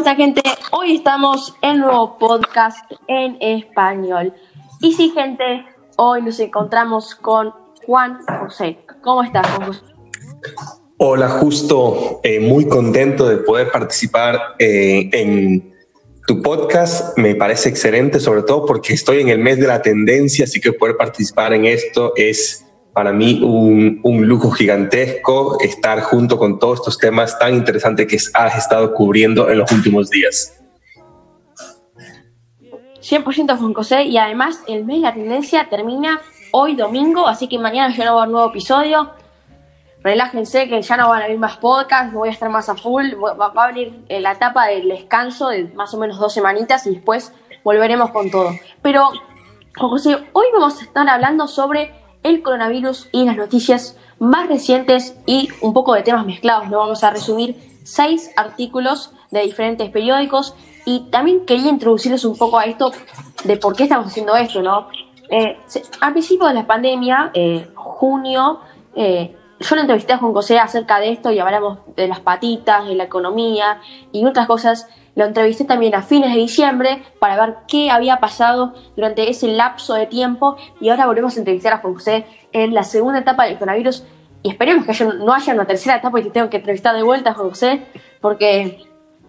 está gente? Hoy estamos en nuevo podcast en español. Y sí, gente, hoy nos encontramos con Juan José. ¿Cómo estás, Juan José? Hola, justo eh, muy contento de poder participar eh, en tu podcast. Me parece excelente, sobre todo porque estoy en el mes de la tendencia, así que poder participar en esto es para mí un, lujo gigantesco estar junto con todos estos temas tan interesantes que has estado cubriendo en los últimos días. 100% Juan José y además el mes la tendencia termina hoy domingo, así que mañana ya no va a haber nuevo episodio. Relájense que ya no van a haber más podcasts, voy a estar más a full, va, a venir la etapa del descanso de más o menos dos semanitas y después volveremos con todo. Pero Juan José, hoy vamos a estar hablando sobre el coronavirus y las noticias más recientes y un poco de temas mezclados. ¿no? Vamos a resumir seis artículos de diferentes periódicos y también quería introducirles un poco a esto de por qué estamos haciendo esto. ¿no? Eh, al principio de la pandemia, eh, junio, eh, yo le entrevisté a Juan José acerca de esto y hablamos de las patitas, de la economía y otras cosas lo entrevisté también a fines de diciembre para ver qué había pasado durante ese lapso de tiempo. Y ahora volvemos a entrevistar a José en la segunda etapa del coronavirus. Y esperemos que no haya una tercera etapa y que tengo que entrevistar de vuelta a José porque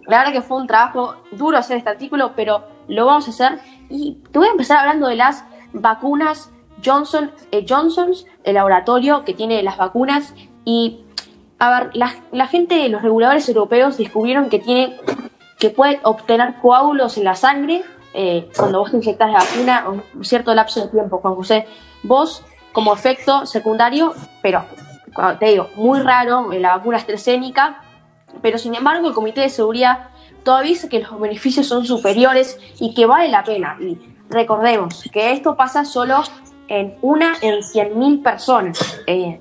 la verdad que fue un trabajo duro hacer este artículo, pero lo vamos a hacer. Y te voy a empezar hablando de las vacunas Johnson eh, Johnson's, el laboratorio que tiene las vacunas. Y a ver, la, la gente, los reguladores europeos descubrieron que tiene que puede obtener coágulos en la sangre eh, cuando vos te inyectas la vacuna un cierto lapso de tiempo. Juan José, vos como efecto secundario, pero te digo, muy raro, la vacuna AstraZeneca, pero sin embargo el Comité de Seguridad todavía dice que los beneficios son superiores y que vale la pena. Y recordemos que esto pasa solo en una en 100.000 personas. Eh,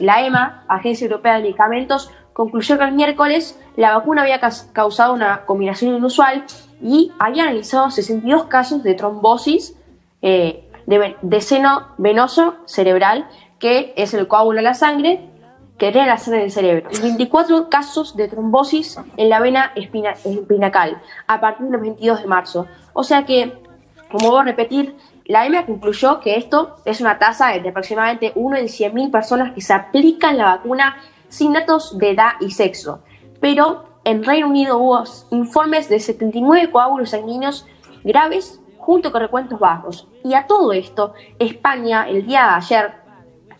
la EMA, Agencia Europea de Medicamentos, concluyó que el miércoles la vacuna había causado una combinación inusual y había analizado 62 casos de trombosis eh, de, seno venoso cerebral, que es el coágulo de la sangre, que tiene la sangre del cerebro, y 24 casos de trombosis en la vena espinacal a partir del 22 de marzo. O sea que, como voy a repetir, la EMA concluyó que esto es una tasa de aproximadamente 1 en 100.000 personas que se aplican la vacuna sin datos de edad y sexo. Pero en Reino Unido hubo informes de 79 coágulos sanguíneos graves junto con recuentos bajos. Y a todo esto, España el día de ayer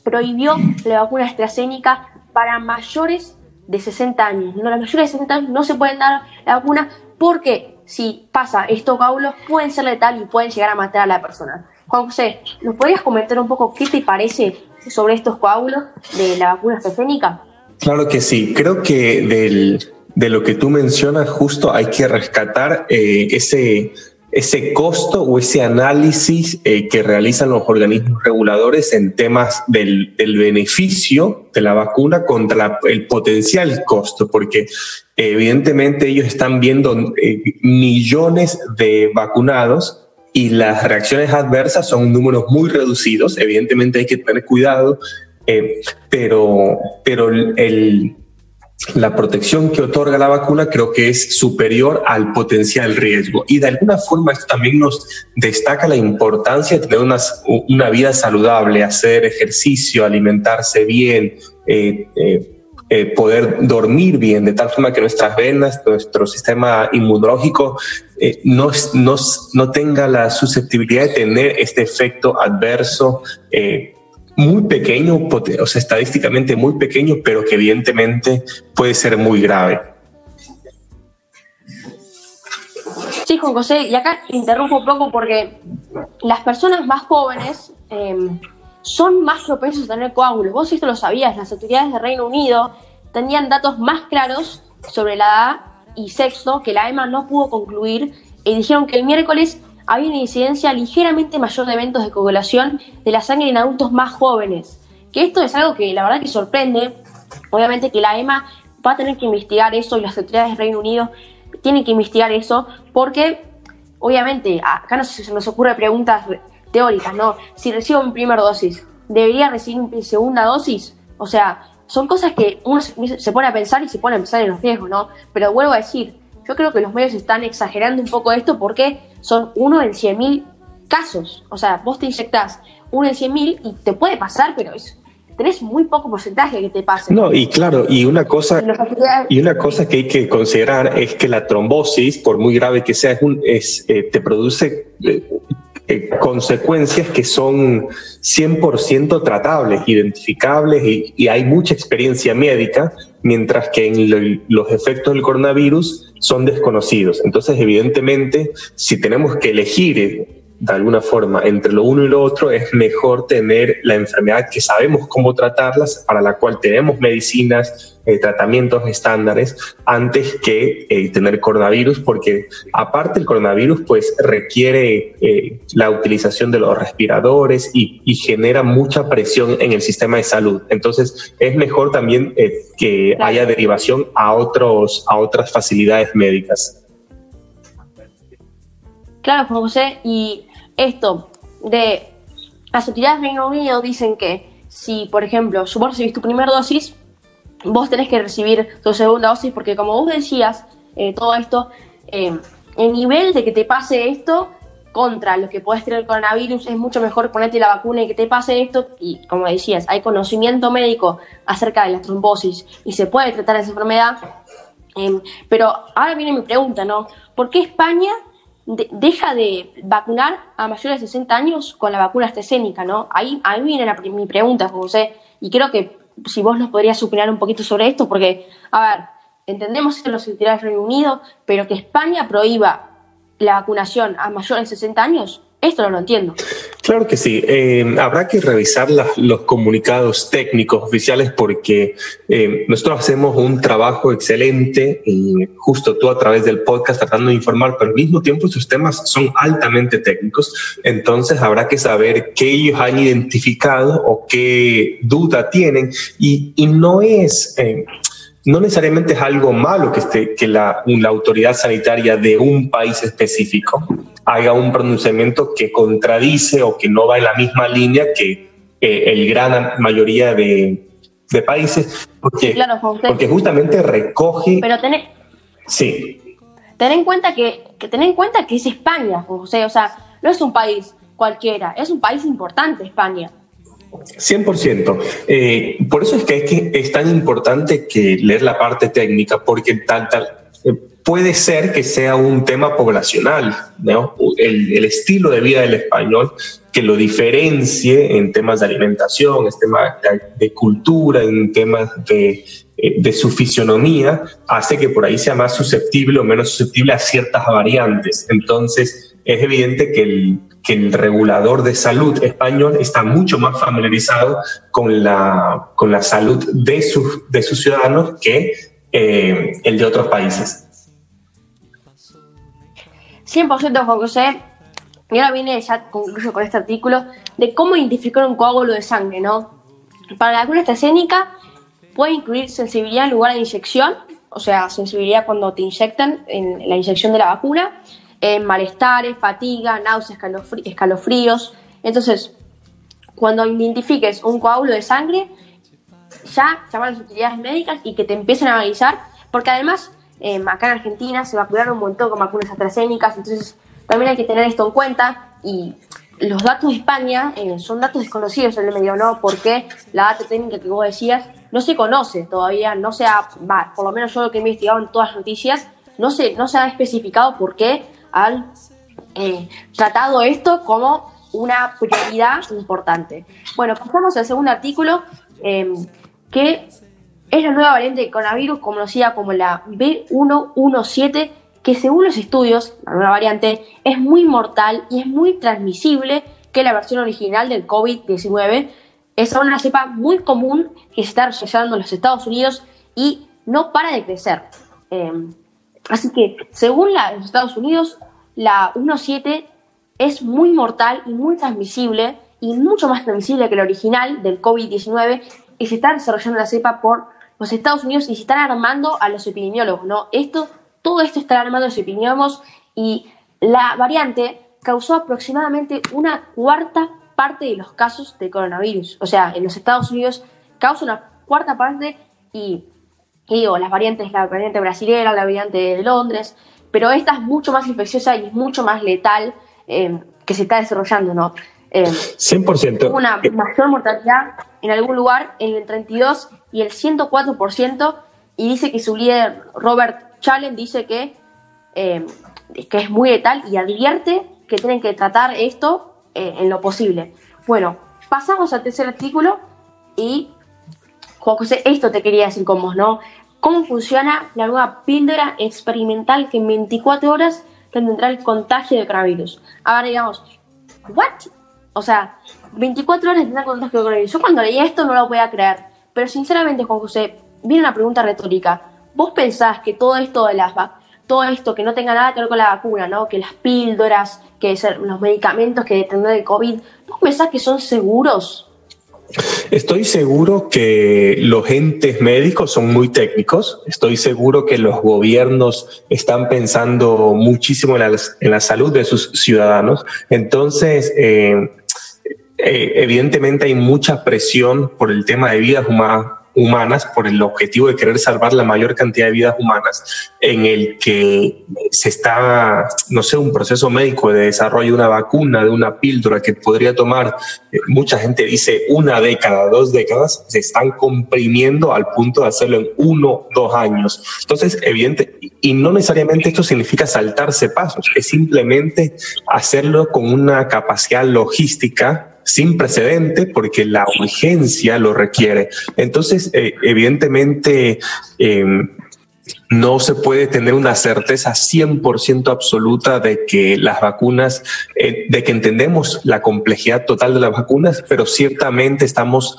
prohibió la vacuna AstraZeneca para mayores de 60 años. No, las mayores de 60 años no se pueden dar la vacuna porque si pasa estos coágulos pueden ser letales y pueden llegar a matar a la persona. Juan José, ¿nos podrías comentar un poco qué te parece sobre estos coágulos de la vacuna AstraZeneca? Claro que sí. Creo que del, de lo que tú mencionas, justo hay que rescatar eh, ese, ese costo o ese análisis eh, que realizan los organismos reguladores en temas del, del beneficio de la vacuna contra el potencial costo, porque evidentemente ellos están viendo eh, millones de vacunados y las reacciones adversas son números muy reducidos. Evidentemente hay que tener cuidado eh, pero pero el, la protección que otorga la vacuna creo que es superior al potencial riesgo. Y de alguna forma esto también nos destaca la importancia de tener una, una vida saludable, hacer ejercicio, alimentarse bien, eh, eh, poder dormir bien, de tal forma que nuestras venas, nuestro sistema inmunológico no, no, no, tenga la susceptibilidad de tener este efecto adverso. Eh, muy pequeño, o sea, estadísticamente muy pequeño, pero que evidentemente puede ser muy grave. Sí, Juan José, y acá interrumpo un poco porque las personas más jóvenes em, son más propensos a tener coágulos. Vos esto lo sabías, las autoridades de Reino Unido tenían datos más claros sobre la edad y sexo que la EMA no pudo concluir y dijeron que el miércoles había una incidencia ligeramente mayor de eventos de coagulación de la sangre en adultos más jóvenes. Que esto es algo que la verdad que sorprende. Obviamente que la EMA va a tener que investigar eso y las autoridades del Reino Unido tienen que investigar eso porque obviamente acá no se nos ocurre preguntas teóricas, ¿no? Si recibo mi primera dosis, ¿debería recibir mi segunda dosis? O sea, son cosas que uno se, se, pone a pensar y se pone a pensar en los riesgos, ¿no? Pero vuelvo a decir, yo creo que los medios están exagerando un poco esto porque son uno en 100.000 casos. O sea, vos te inyectás uno en 100.000 y te puede pasar, pero es, tenés muy poco porcentaje que te pase. No, y claro, y una cosa y una cosa que hay que considerar es que la trombosis, por muy grave que sea, es, un, es eh, te produce eh, consecuencias que son 100% tratables, identificables y, hay mucha experiencia médica, mientras que en los efectos del coronavirus son desconocidos. Entonces, evidentemente, si tenemos que elegir de alguna forma entre lo uno y lo otro, es mejor tener la enfermedad que sabemos cómo tratarlas, para la cual tenemos medicinas, eh, tratamientos estándares, antes que eh, tener coronavirus, porque aparte el coronavirus pues requiere eh, la utilización de los respiradores y, y, genera mucha presión en el sistema de salud. Entonces es mejor también que haya derivación a, otros, a otras facilidades médicas. Claro, José, y esto de las autoridades de Reino Unido dicen que si, por ejemplo, vos recibís tu primera dosis, vos tenés que recibir tu segunda dosis porque como vos decías, eh, todo esto, eh, el nivel de que te pase esto contra lo que puedes tener el coronavirus es mucho mejor ponerte la vacuna y que te pase esto y como decías, hay conocimiento médico acerca de la trombosis y se puede tratar esa enfermedad. Eh, pero ahora viene mi pregunta, ¿no? ¿Por qué España deja de vacunar a mayores de 60 años con la vacuna AstraZeneca, ¿no? Ahí, ahí viene la, mi pregunta, José, y creo que si vos nos podrías opinar un poquito sobre esto, porque, a ver, entendemos que los autoridades del Reino Unido, pero que España prohíba la vacunación a mayores de 60 años, esto no lo entiendo. Claro que sí. Eh, habrá que revisar los comunicados técnicos oficiales porque eh, nosotros hacemos un trabajo excelente y justo tú a través del podcast tratando de informar, pero al mismo tiempo estos temas son altamente técnicos. Entonces habrá que saber qué ellos han identificado o qué duda tienen y, y no es... Eh, no necesariamente es algo malo que, esté, que la, la autoridad sanitaria de un país específico haga un pronunciamiento que contradice o que no va en la misma línea que eh, el gran mayoría de, de países, porque, porque justamente recoge... Pero tenés... Sí. Ten en cuenta que, que ten en cuenta que es España, José, o sea, no es un país cualquiera, es un país importante España. 100%. Eh, por eso es que, es tan importante que leer la parte técnica, porque tal, tal, eh, puede ser que sea un tema poblacional, el, estilo de vida del español que lo diferencie en temas de alimentación, en temas de, cultura, en temas de, eh, de, su fisionomía, hace que por ahí sea más susceptible o menos susceptible a ciertas variantes. Entonces, es evidente que el, que el regulador de salud español está mucho más familiarizado con la, con la salud de sus, de sus ciudadanos que eh, el de otros países. 100% Juan José. Y ahora viene ya concluyo con este artículo de cómo identificar un coágulo de sangre, ¿no? Para la vacuna escénica puede incluir sensibilidad en lugar de inyección, o sea, sensibilidad cuando te inyectan en la inyección de la vacuna, en malestares, fatiga, náuseas, escalofríos. Entonces, cuando identifiques un coágulo de sangre, ya llamar a las autoridades médicas y que te empiecen a analizar, porque además eh, acá en Argentina se vacunaron un montón con vacunas AstraZeneca, entonces también hay que tener esto en cuenta y los datos de España eh, son datos desconocidos en el medio, ¿no? Porque la data técnica que vos decías no se conoce todavía, no se ha, por lo menos yo lo que he investigado en todas las noticias, no se, no se ha especificado por qué han eh, tratado esto como una prioridad importante. Bueno, pasamos al segundo artículo, que es la nueva variante de coronavirus conocida como la B117, que según los estudios, la nueva variante es muy mortal y es muy transmisible que la versión original del COVID-19. Es una cepa muy común que se está realizando en los Estados Unidos y no para de crecer. Em, así que, según los Estados Unidos, la 1.7 es muy mortal y muy transmisible y mucho más transmisible que la original del COVID-19 y se está desarrollando la cepa por los Estados Unidos y se están armando a los epidemiólogos, ¿no? Esto, todo esto está armando a los epidemiólogos y la variante causó aproximadamente una cuarta parte de los casos de coronavirus. O sea, en los Estados Unidos causa una cuarta parte y y digo, las variantes, la variante brasileña, la variante de Londres, pero esta es mucho más infecciosa y es mucho más letal eh, que se está desarrollando, ¿no? Eh, 100%. Una mayor mortalidad en algún lugar en el 32 y el 104%, y dice que su líder Robert Challen dice que, eh, que es muy letal y advierte que tienen que tratar esto eh, en lo posible. Bueno, pasamos al tercer artículo y Juan José, esto te quería decir con vos, ¿no? ¿Cómo funciona la nueva píldora experimental que en 24 horas tendrá el contagio de coronavirus? Ahora digamos, ¿what? O sea, 24 horas tendrá contagio de coronavirus. Yo cuando leí esto no lo podía creer. Pero sinceramente, Juan José, viene una pregunta retórica. ¿Vos pensás que todo esto de las todo esto que no tenga nada que ver con la vacuna, ¿no? Que las píldoras, que los medicamentos que detendrán del COVID, ¿vos pensás que son seguros? Estoy seguro que los entes médicos son muy técnicos. Estoy seguro que los gobiernos están pensando muchísimo en la, salud de sus ciudadanos. Entonces, eh, eh, evidentemente hay mucha presión por el tema de vidas humanas humanas por el objetivo de querer salvar la mayor cantidad de vidas humanas, en el que se está, no sé, un proceso médico de desarrollo de una vacuna, de una píldora que podría tomar, eh, mucha gente dice una década, dos décadas, se están comprimiendo al punto de hacerlo en uno, dos años. Entonces, evidente, y no necesariamente esto significa saltarse pasos, es simplemente hacerlo con una capacidad logística sin precedente porque la urgencia lo requiere. Entonces, eh, evidentemente, eh, no se puede tener una certeza 100% absoluta de que las vacunas, eh, de que entendemos la complejidad total de las vacunas, pero ciertamente estamos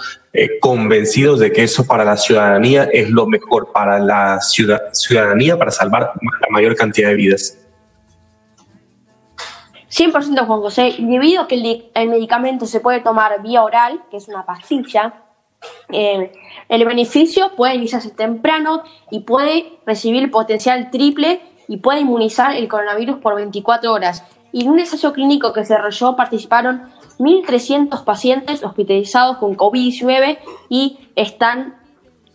convencidos de que eso para la ciudadanía es lo mejor para la ciudadanía, para salvar la mayor cantidad de vidas. 100% Juan José, debido a que el, medicamento se puede tomar vía oral, que es una pastilla, eh, el beneficio puede iniciarse temprano y puede recibir potencial triple y puede inmunizar el coronavirus por 24 horas. Y en un ensayo clínico que se desarrolló participaron 1.300 pacientes hospitalizados con COVID-19 y están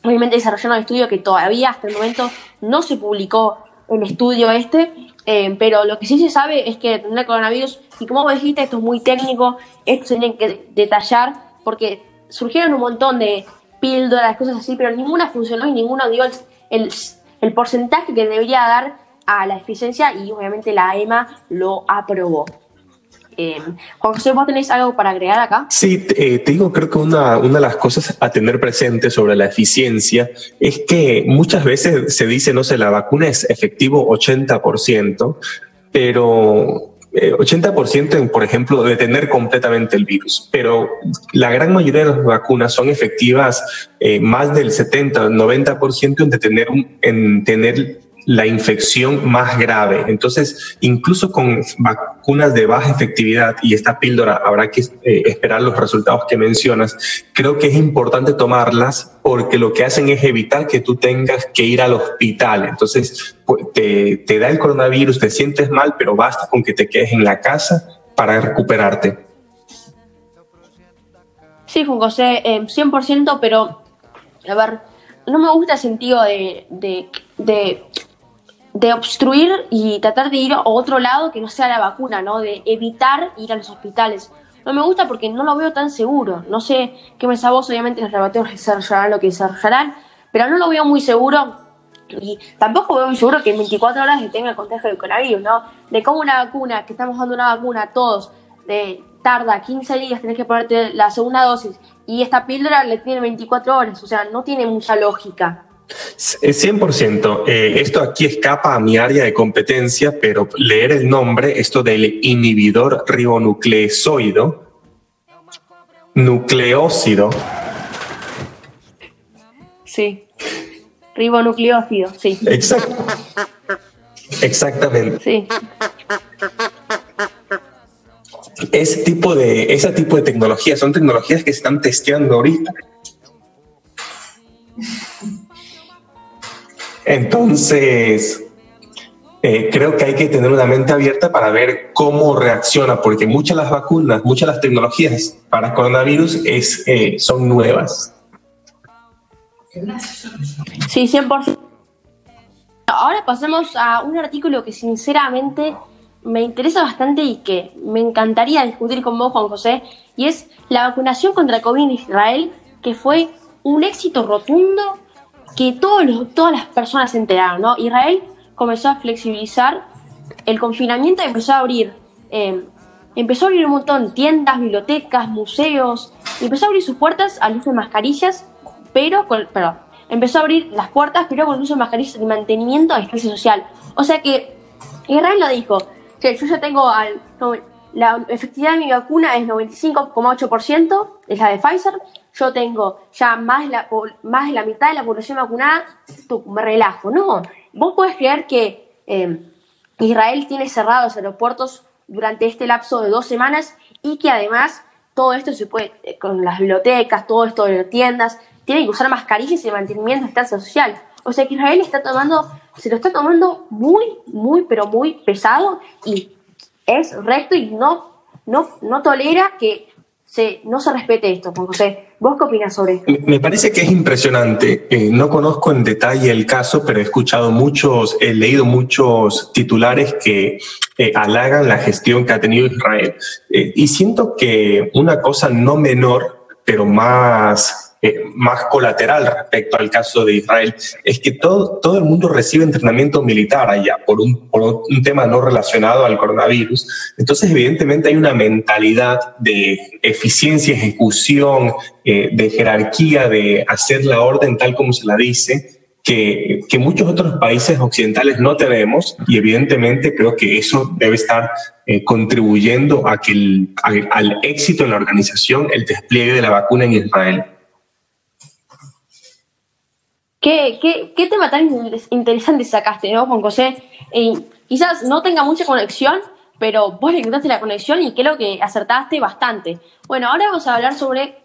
obviamente desarrollando un estudio que todavía hasta el momento no se publicó el estudio este, eh, pero lo que sí se sabe es que tener coronavirus, y como vos dijiste, esto es muy técnico, esto se tiene que detallar, porque surgieron un montón de píldoras, cosas así, pero ninguna funcionó y ninguna dio el, el porcentaje que debería dar a la eficiencia y obviamente la EMA lo aprobó. Eh, Juan José, ¿vos tenés algo para agregar acá? Sí, eh, te digo, creo que una, una, de las cosas a tener presente sobre la eficiencia es que muchas veces se dice, no sé, la vacuna es efectivo 80%, pero 80% eh, en, por ejemplo, detener completamente el virus, pero la gran mayoría de las vacunas son efectivas eh, más del 70, 90% en detener, en tener la infección más grave. Entonces, incluso con vacunas de baja efectividad, y esta píldora habrá que eh, esperar los resultados que mencionas, creo que es importante tomarlas porque lo que hacen es evitar que tú tengas que ir al hospital. Entonces, te, te da el coronavirus, te sientes mal, pero basta con que te quedes en la casa para recuperarte. Sí, Juan José, 100%, eh, pero, a ver, no me gusta el sentido de de obstruir y tratar de ir a otro lado que no sea la vacuna, ¿no? De evitar ir a los hospitales. No me gusta porque no lo veo tan seguro. No sé qué me vos, obviamente los laboratorios desarrollarán lo que desarrollarán, pero no lo veo muy seguro y tampoco veo muy seguro que en 24 horas se tenga el contagio del coronavirus, ¿no? De cómo una vacuna, que estamos dando una vacuna a todos, de, tarda 15 días, tenés que ponerte la segunda dosis, y esta píldora le tiene 24 horas, o sea, no tiene mucha lógica. 100%. Eh, esto aquí escapa a mi área de competencia, pero leer el nombre, esto del inhibidor ribonucleosoido, nucleócido. Sí. Ribonucleócido, sí. Exacto. Exactamente. Sí. Ese tipo de, ese tipo de tecnologías son tecnologías que se están testeando ahorita. Entonces, eh, creo que hay que tener una mente abierta para ver cómo reacciona, porque muchas de las vacunas, muchas de las tecnologías para coronavirus es, eh, son nuevas. Sí, 100%. Ahora pasamos a un artículo que sinceramente me interesa bastante y que me encantaría discutir con vos, Juan José, y es la vacunación contra COVID en Israel, que fue un éxito rotundo que todas las personas se enteraron, ¿no? Israel comenzó a flexibilizar el confinamiento y empezó a abrir, eh, empezó a abrir un montón, tiendas, bibliotecas, museos, empezó a abrir sus puertas al uso de mascarillas, pero con, perdón, empezó a abrir las puertas, pero con el uso de mascarillas y mantenimiento a distancia social. O sea que Israel lo dijo, que yo ya tengo la efectividad de mi vacuna es 95,8%, es la de Pfizer, yo tengo ya más de la, más la mitad de la población vacunada, me relajo. No, vos podés creer que eh, Israel tiene cerrados aeropuertos durante este lapso de dos semanas y que además todo esto se puede, eh, con las bibliotecas, todo esto de las tiendas, tienen que usar mascarillas y mantenimiento de distancia social. O sea que Israel está tomando, se lo está tomando muy, muy, pero muy pesado y es recto y no, no, no tolera que se, no se respete esto, José. ¿Vos qué opinas sobre esto? Me parece que es impresionante. Eh, no conozco en detalle el caso, pero he escuchado muchos, he leído muchos titulares que eh, halagan la gestión que ha tenido Israel. Eh, y siento que una cosa no menor, pero más eh, más colateral respecto al caso de Israel es que todo, todo el mundo recibe entrenamiento militar allá por un, por un tema no relacionado al coronavirus. Entonces, evidentemente hay una mentalidad de eficiencia, ejecución, eh, de jerarquía, de hacer la orden tal como se la dice, que, que, muchos otros países occidentales no tenemos y evidentemente creo que eso debe estar eh, contribuyendo a que el, al éxito en la organización, el despliegue de la vacuna en Israel. ¿Qué, tema tan interesante sacaste, ¿no, Juan José? quizás no tenga mucha conexión, pero vos le encontraste la conexión y creo que acertaste bastante. Bueno, ahora vamos a hablar sobre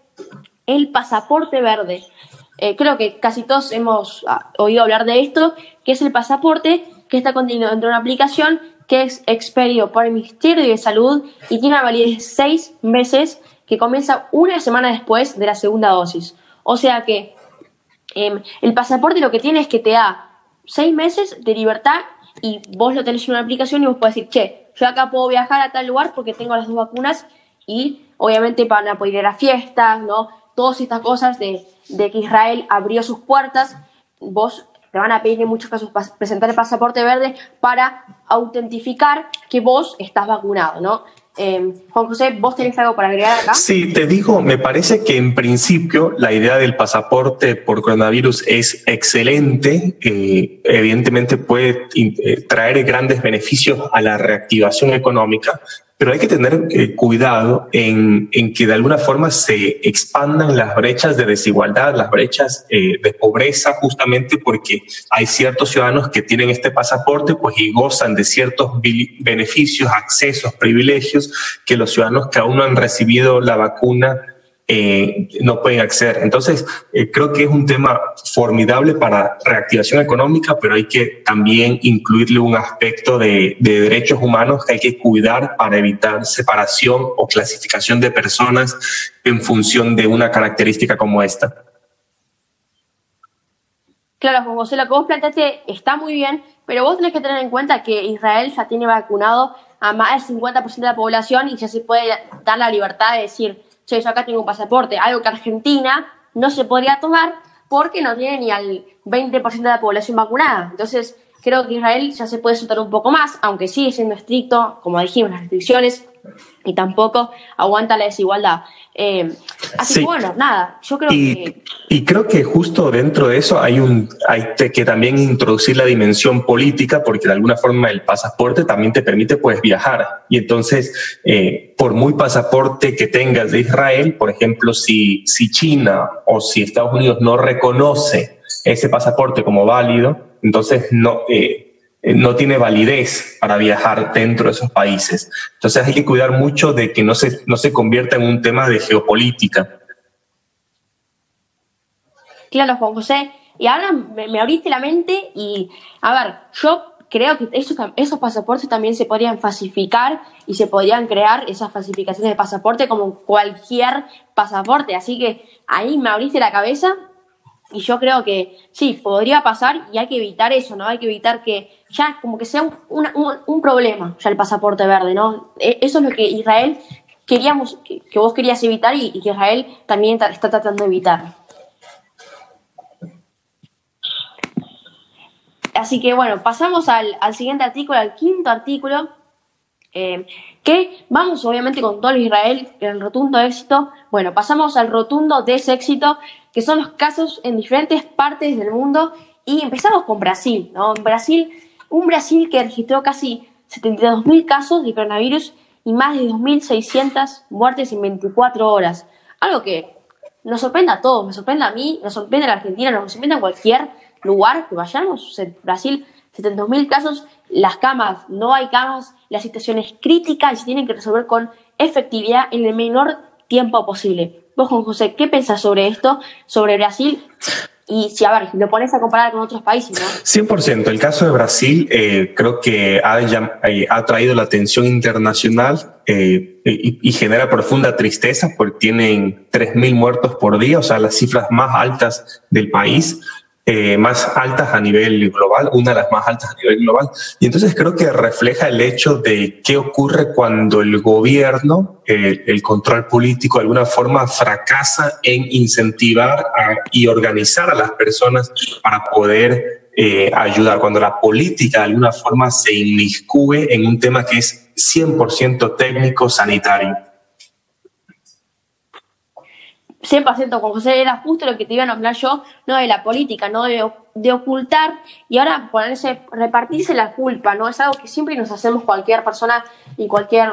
el pasaporte verde. Eh, creo que casi todos hemos ah, oído hablar de esto, que es el pasaporte que está contenido dentro de una aplicación que es expedido por el Ministerio de Salud y tiene una validez de seis meses que comienza una semana después de la segunda dosis. O sea que Em, el pasaporte lo que tiene es que te da seis meses de libertad y vos lo tenés en una aplicación y vos podés decir, che, yo acá puedo viajar a tal lugar porque tengo las dos vacunas y obviamente para poder ir a fiestas, ¿no? Todas estas cosas de, de que Israel abrió sus puertas, vos te van a pedir en muchos casos presentar el pasaporte verde para autentificar que vos estás vacunado, ¿no? Eh, Juan José, ¿vos tenés algo para agregar acá? Sí, te digo, me parece que en principio la idea del pasaporte por coronavirus es excelente. Eh, evidentemente puede eh, traer grandes beneficios a la reactivación económica, pero hay que tener eh, cuidado en, que de alguna forma se expandan las brechas de desigualdad, las brechas eh, de pobreza, justamente porque hay ciertos ciudadanos que tienen este pasaporte pues, y gozan de ciertos beneficios, accesos, privilegios que los ciudadanos que aún no han recibido la vacuna eh, no pueden acceder. Entonces, eh, creo que es un tema formidable para reactivación económica, pero hay que también incluirle un aspecto de, de, derechos humanos que hay que cuidar para evitar separación o clasificación de personas en función de una característica como esta. Claro, Juan José, lo que vos planteaste está muy bien, pero vos tenés que tener en cuenta que Israel ya tiene vacunado a más del 50% de la población y ya se puede dar la libertad de decir, yo acá tengo un pasaporte, algo que Argentina no se podría tomar porque no tiene ni al 20% de la población vacunada. Entonces, creo que Israel ya se puede soltar un poco más, aunque sigue siendo estricto, como dijimos, las restricciones y tampoco aguanta la desigualdad. Eh, así que bueno, nada, yo creo que... Y creo que justo dentro de eso hay, un, hay que también introducir la dimensión política, porque de alguna forma el pasaporte también te permite pues viajar. Y entonces, eh, por muy pasaporte que tengas de Israel, por ejemplo, si, si China o si Estados Unidos no reconoce ese pasaporte como válido, entonces no... Eh, no tiene validez para viajar dentro de esos países. Entonces hay que cuidar mucho de que no se, no se convierta en un tema de geopolítica. Claro, Juan José. Y ahora me, abriste la mente y, a ver, yo creo que esos, esos pasaportes también se podrían falsificar y se podrían crear esas falsificaciones de pasaporte como cualquier pasaporte. Así que ahí me abriste la cabeza Y yo creo que sí, podría pasar y hay que evitar eso, ¿no? Hay que evitar que ya como que sea un, problema ya el pasaporte verde, ¿no? E, eso es lo que Israel queríamos, que, vos querías evitar y, que Israel también está tratando de evitar. Así que bueno, pasamos al, siguiente artículo, al quinto artículo, eh, que vamos obviamente con todo Israel, el rotundo éxito. Bueno, pasamos al rotundo deséxito, que son los casos en diferentes partes del mundo. Y empezamos con Brasil, ¿no? Brasil, un Brasil que registró casi 72.000 casos de coronavirus y más de 2.600 muertes en 24 horas. Algo que nos sorprende a todos, me sorprende a mí, nos sorprende a la Argentina, nos sorprende a cualquier lugar que vayamos. Brasil, 72.000 casos las camas, no hay camas, la situación es crítica y se tienen que resolver con efectividad en el menor tiempo posible. Vos, Juan José, ¿qué pensás sobre esto, sobre Brasil? Y si, a ver, lo pones a comparar con otros países, ¿no? 100%. El caso de Brasil eh, creo que ha, eh, ha, traído la atención internacional eh, y, y, genera profunda tristeza porque tienen 3.000 muertos por día, o sea, las cifras más altas del país. Eh, más altas a nivel global, una de las más altas a nivel global. Y entonces creo que refleja el hecho de qué ocurre cuando el gobierno, el control político de alguna forma fracasa en incentivar y organizar a las personas para poder eh, ayudar, cuando la política de alguna forma se inmiscuye en un tema que es 100% técnico sanitario. 100% con José era justo lo que te iba a nombrar yo, no de la política, no de, de, ocultar y ahora ponerse, repartirse la culpa, ¿no? Es algo que siempre nos hacemos cualquier persona y cualquier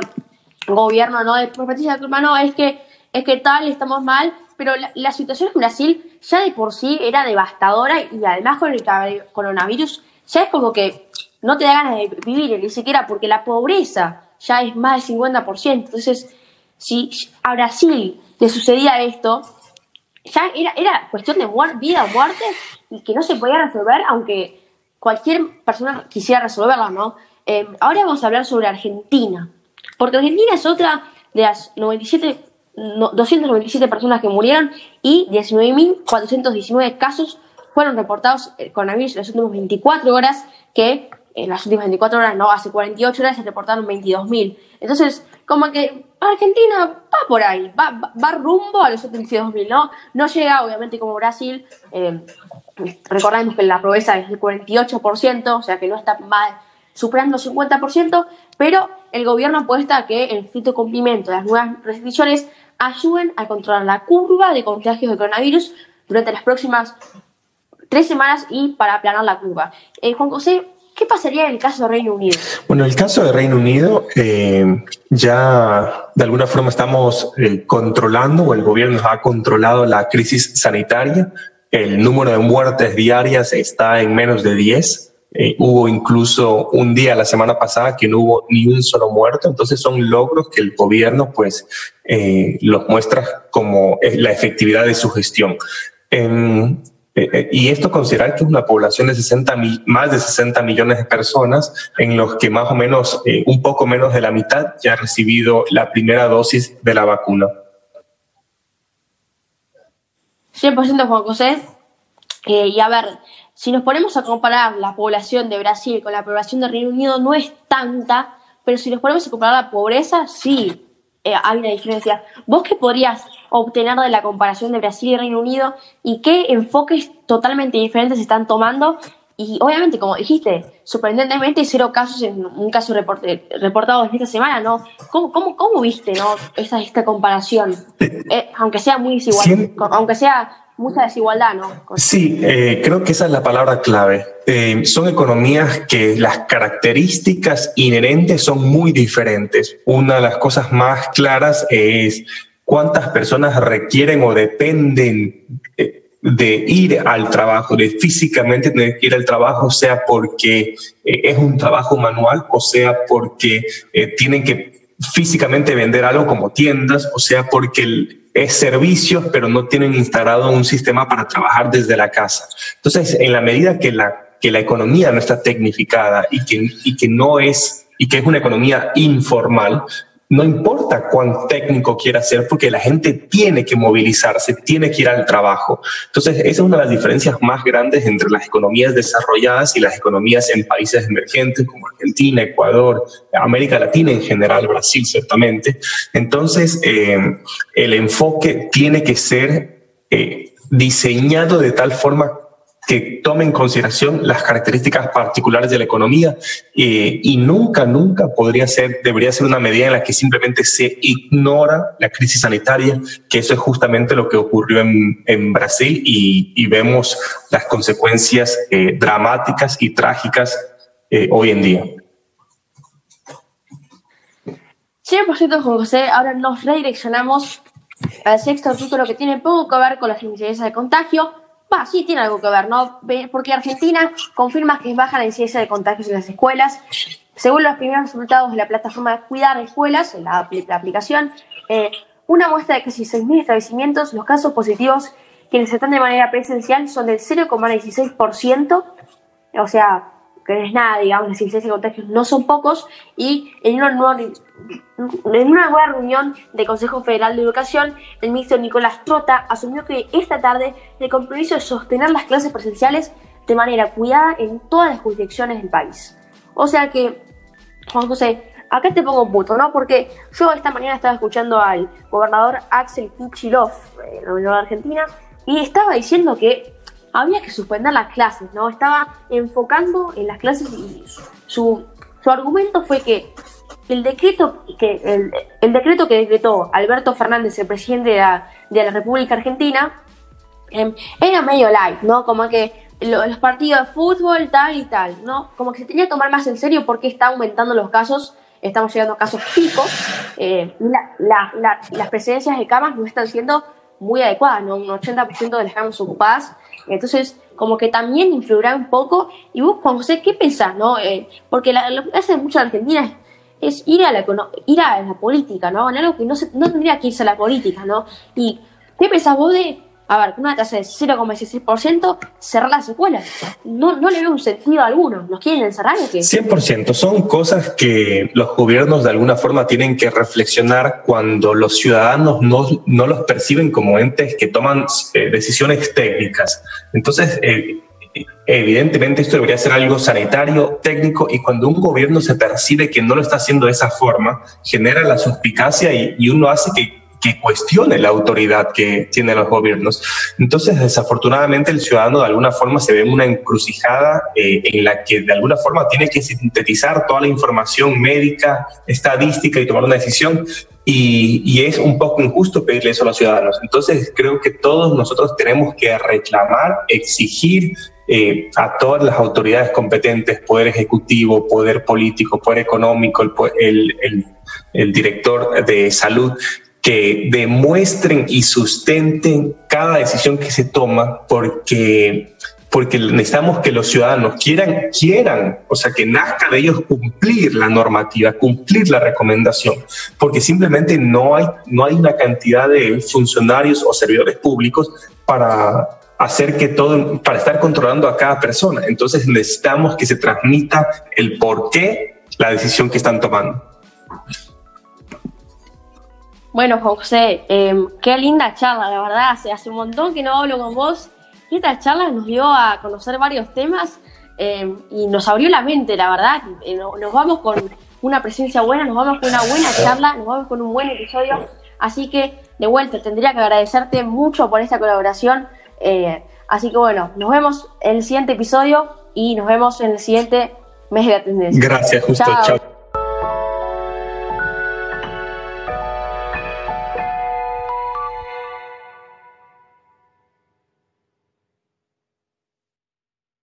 gobierno, ¿no? De repartirse la culpa, no, es que, es que tal, estamos mal, pero la, situación en Brasil ya de por sí era devastadora y además con el coronavirus ya es como que no te da ganas de vivir ni siquiera porque la pobreza ya es más del 50%. Entonces, si a Brasil le sucedía esto, ya era, era cuestión de vida o muerte y que no se podía resolver, aunque cualquier persona quisiera resolverla, ¿no? Eh, ahora vamos a hablar sobre Argentina, porque Argentina es otra de las 97, 297 personas que murieron y 19.419 casos fueron reportados con coronavirus en las últimas 24 horas, que en las últimas 24 horas, no, hace 48 horas se reportaron 22.000. Entonces, como que Argentina va por ahí, va, va, rumbo a los 72.000, ¿no? No llega, obviamente, como Brasil. Eh, recordemos que la pobreza es del 48%, o sea que no está superando el 50%, pero el gobierno apuesta a que el estricto cumplimiento de las nuevas restricciones ayuden a controlar la curva de contagios de coronavirus durante las próximas tres semanas y para aplanar la curva. Eh, Juan José, ¿Qué pasaría en el caso de Reino Unido? Bueno, el caso de Reino Unido eh, ya de alguna forma estamos eh, controlando o el gobierno ha controlado la crisis sanitaria. El número de muertes diarias está en menos de 10. Eh, hubo incluso un día la semana pasada que no hubo ni un solo muerto. Entonces son logros que el gobierno pues los muestra como la efectividad de su gestión. En, eh, eh, y esto considerar que es una población de 60 más de 60 millones de personas, en los que más o menos eh, un poco menos de la mitad ya ha recibido la primera dosis de la vacuna. 100% Juan José. y a ver, si nos ponemos a comparar la población de Brasil con la población de Reino Unido, no es tanta, pero si nos ponemos a comparar la pobreza, sí, hay una diferencia. ¿Vos qué podrías obtener de la comparación de Brasil y Reino Unido y qué enfoques totalmente diferentes se están tomando. Y obviamente, como dijiste, sorprendentemente cero casos en un caso reportado en esta semana, ¿no? ¿Cómo, cómo, cómo viste ¿no? esta, esta comparación? Eh, aunque sea muy desigual, aunque sea mucha desigualdad, ¿no? Sí, eh, creo que esa es la palabra clave. Eh, son economías que las características inherentes son muy diferentes. Una de las cosas más claras es cuántas personas requieren o dependen de ir al trabajo, de físicamente tener que ir al trabajo, sea porque eh, es un trabajo manual, o sea porque eh, tienen que físicamente vender algo como tiendas, o sea porque es servicios, pero no tienen instalado un sistema para trabajar desde la casa. Entonces, en la medida que la, que la economía no está tecnificada y que, y que no es, y que es una economía informal, no importa cuán técnico quiera ser, porque la gente tiene que movilizarse, tiene que ir al trabajo. Entonces, esa es una de las diferencias más grandes entre las economías desarrolladas y las economías en países emergentes como Argentina, Ecuador, América Latina en general, Brasil ciertamente. Entonces, eh, el enfoque tiene que ser eh, diseñado de tal forma que tome en consideración las características particulares de la economía eh, y nunca, nunca podría ser, debería ser una medida en la que simplemente se ignora la crisis sanitaria, que eso es justamente lo que ocurrió en, en Brasil y, y, vemos las consecuencias eh, dramáticas y trágicas eh, hoy en día. 100% Juan José, ahora nos redireccionamos al sexto título que tiene poco que ver con las incidencias de contagio, Va, sí tiene algo que ver, ¿no? Porque Argentina confirma que es baja la incidencia de contagios en las escuelas. Según los primeros resultados de la plataforma de Cuidar Escuelas, la, la aplicación, eh, una muestra de casi 6.000 establecimientos, los casos positivos quienes están de manera presencial son del 0,16%, o sea, que no es nada, digamos, las contagios no son pocos, y en una, nueva, en una reunión del Consejo Federal de Educación, el ministro Nicolás Trota asumió que esta tarde el compromiso de sostener las clases presenciales de manera cuidada en todas las jurisdicciones del país. O sea que, Juan José, acá te pongo un punto, ¿no? Porque yo esta mañana estaba escuchando al gobernador Axel Kichilov, eh, de Argentina, y estaba diciendo que había que suspender las clases, ¿no? Estaba enfocando en las clases y su, su argumento fue que el decreto que, el, el, decreto que decretó Alberto Fernández, el presidente de la, de la República Argentina, eh, era medio light, ¿no? Como que lo, los partidos de fútbol, tal y tal, ¿no? Como que se tenía que tomar más en serio porque está aumentando los casos, estamos llegando a casos picos, eh, la, la, las presidencias de camas no están siendo muy adecuadas, ¿no? Un 80% de las camas ocupadas entonces, como que también influirá un poco. Y vos, José, ¿qué pensás, no? Eh, porque la, lo que hace mucho Argentina es, ir, a la, ir a la política, ¿no? En algo que no, se, no tendría que irse a la política, ¿no? ¿Y qué pensás vos de a ver, con una tasa de 0,16%, cerrar las escuelas. No, no le veo un sentido alguno. ¿Nos quieren encerrar o qué? 100%. Son cosas que los gobiernos de alguna forma tienen que reflexionar cuando los ciudadanos no, no los perciben como entes que toman eh, decisiones técnicas. Entonces, eh, evidentemente esto debería ser algo sanitario, técnico, y cuando un gobierno se percibe que no lo está haciendo de esa forma, genera la suspicacia y uno hace que que cuestione la autoridad que tienen los gobiernos. Entonces, desafortunadamente, el ciudadano de alguna forma se ve en una encrucijada eh, en la que de alguna forma tiene que sintetizar toda la información médica, estadística y tomar una decisión. Y, es un poco injusto pedirle eso a los ciudadanos. Entonces, creo que todos nosotros tenemos que reclamar, exigir eh, a todas las autoridades competentes, poder ejecutivo, poder político, poder económico, el director de salud, que demuestren y sustenten cada decisión que se toma porque porque necesitamos que los ciudadanos quieran, quieran, o sea, que nazca de ellos cumplir la normativa, cumplir la recomendación, porque simplemente no hay, no hay una cantidad de funcionarios o servidores públicos para hacer que todo, para estar controlando a cada persona. Entonces necesitamos que se transmita el por qué la decisión que están tomando. Bueno, José, eh, qué linda charla, la verdad. Hace, hace un montón que no hablo con vos. Y esta charla nos dio a conocer varios temas eh, y nos abrió la mente, la verdad. Eh, nos vamos con una presencia buena, nos vamos con una buena charla, nos vamos con un buen episodio. Así que, de vuelta, tendría que agradecerte mucho por esta colaboración. así que, bueno, nos vemos en el siguiente episodio y nos vemos en el siguiente mes de la tendencia. Gracias, justo. Chao.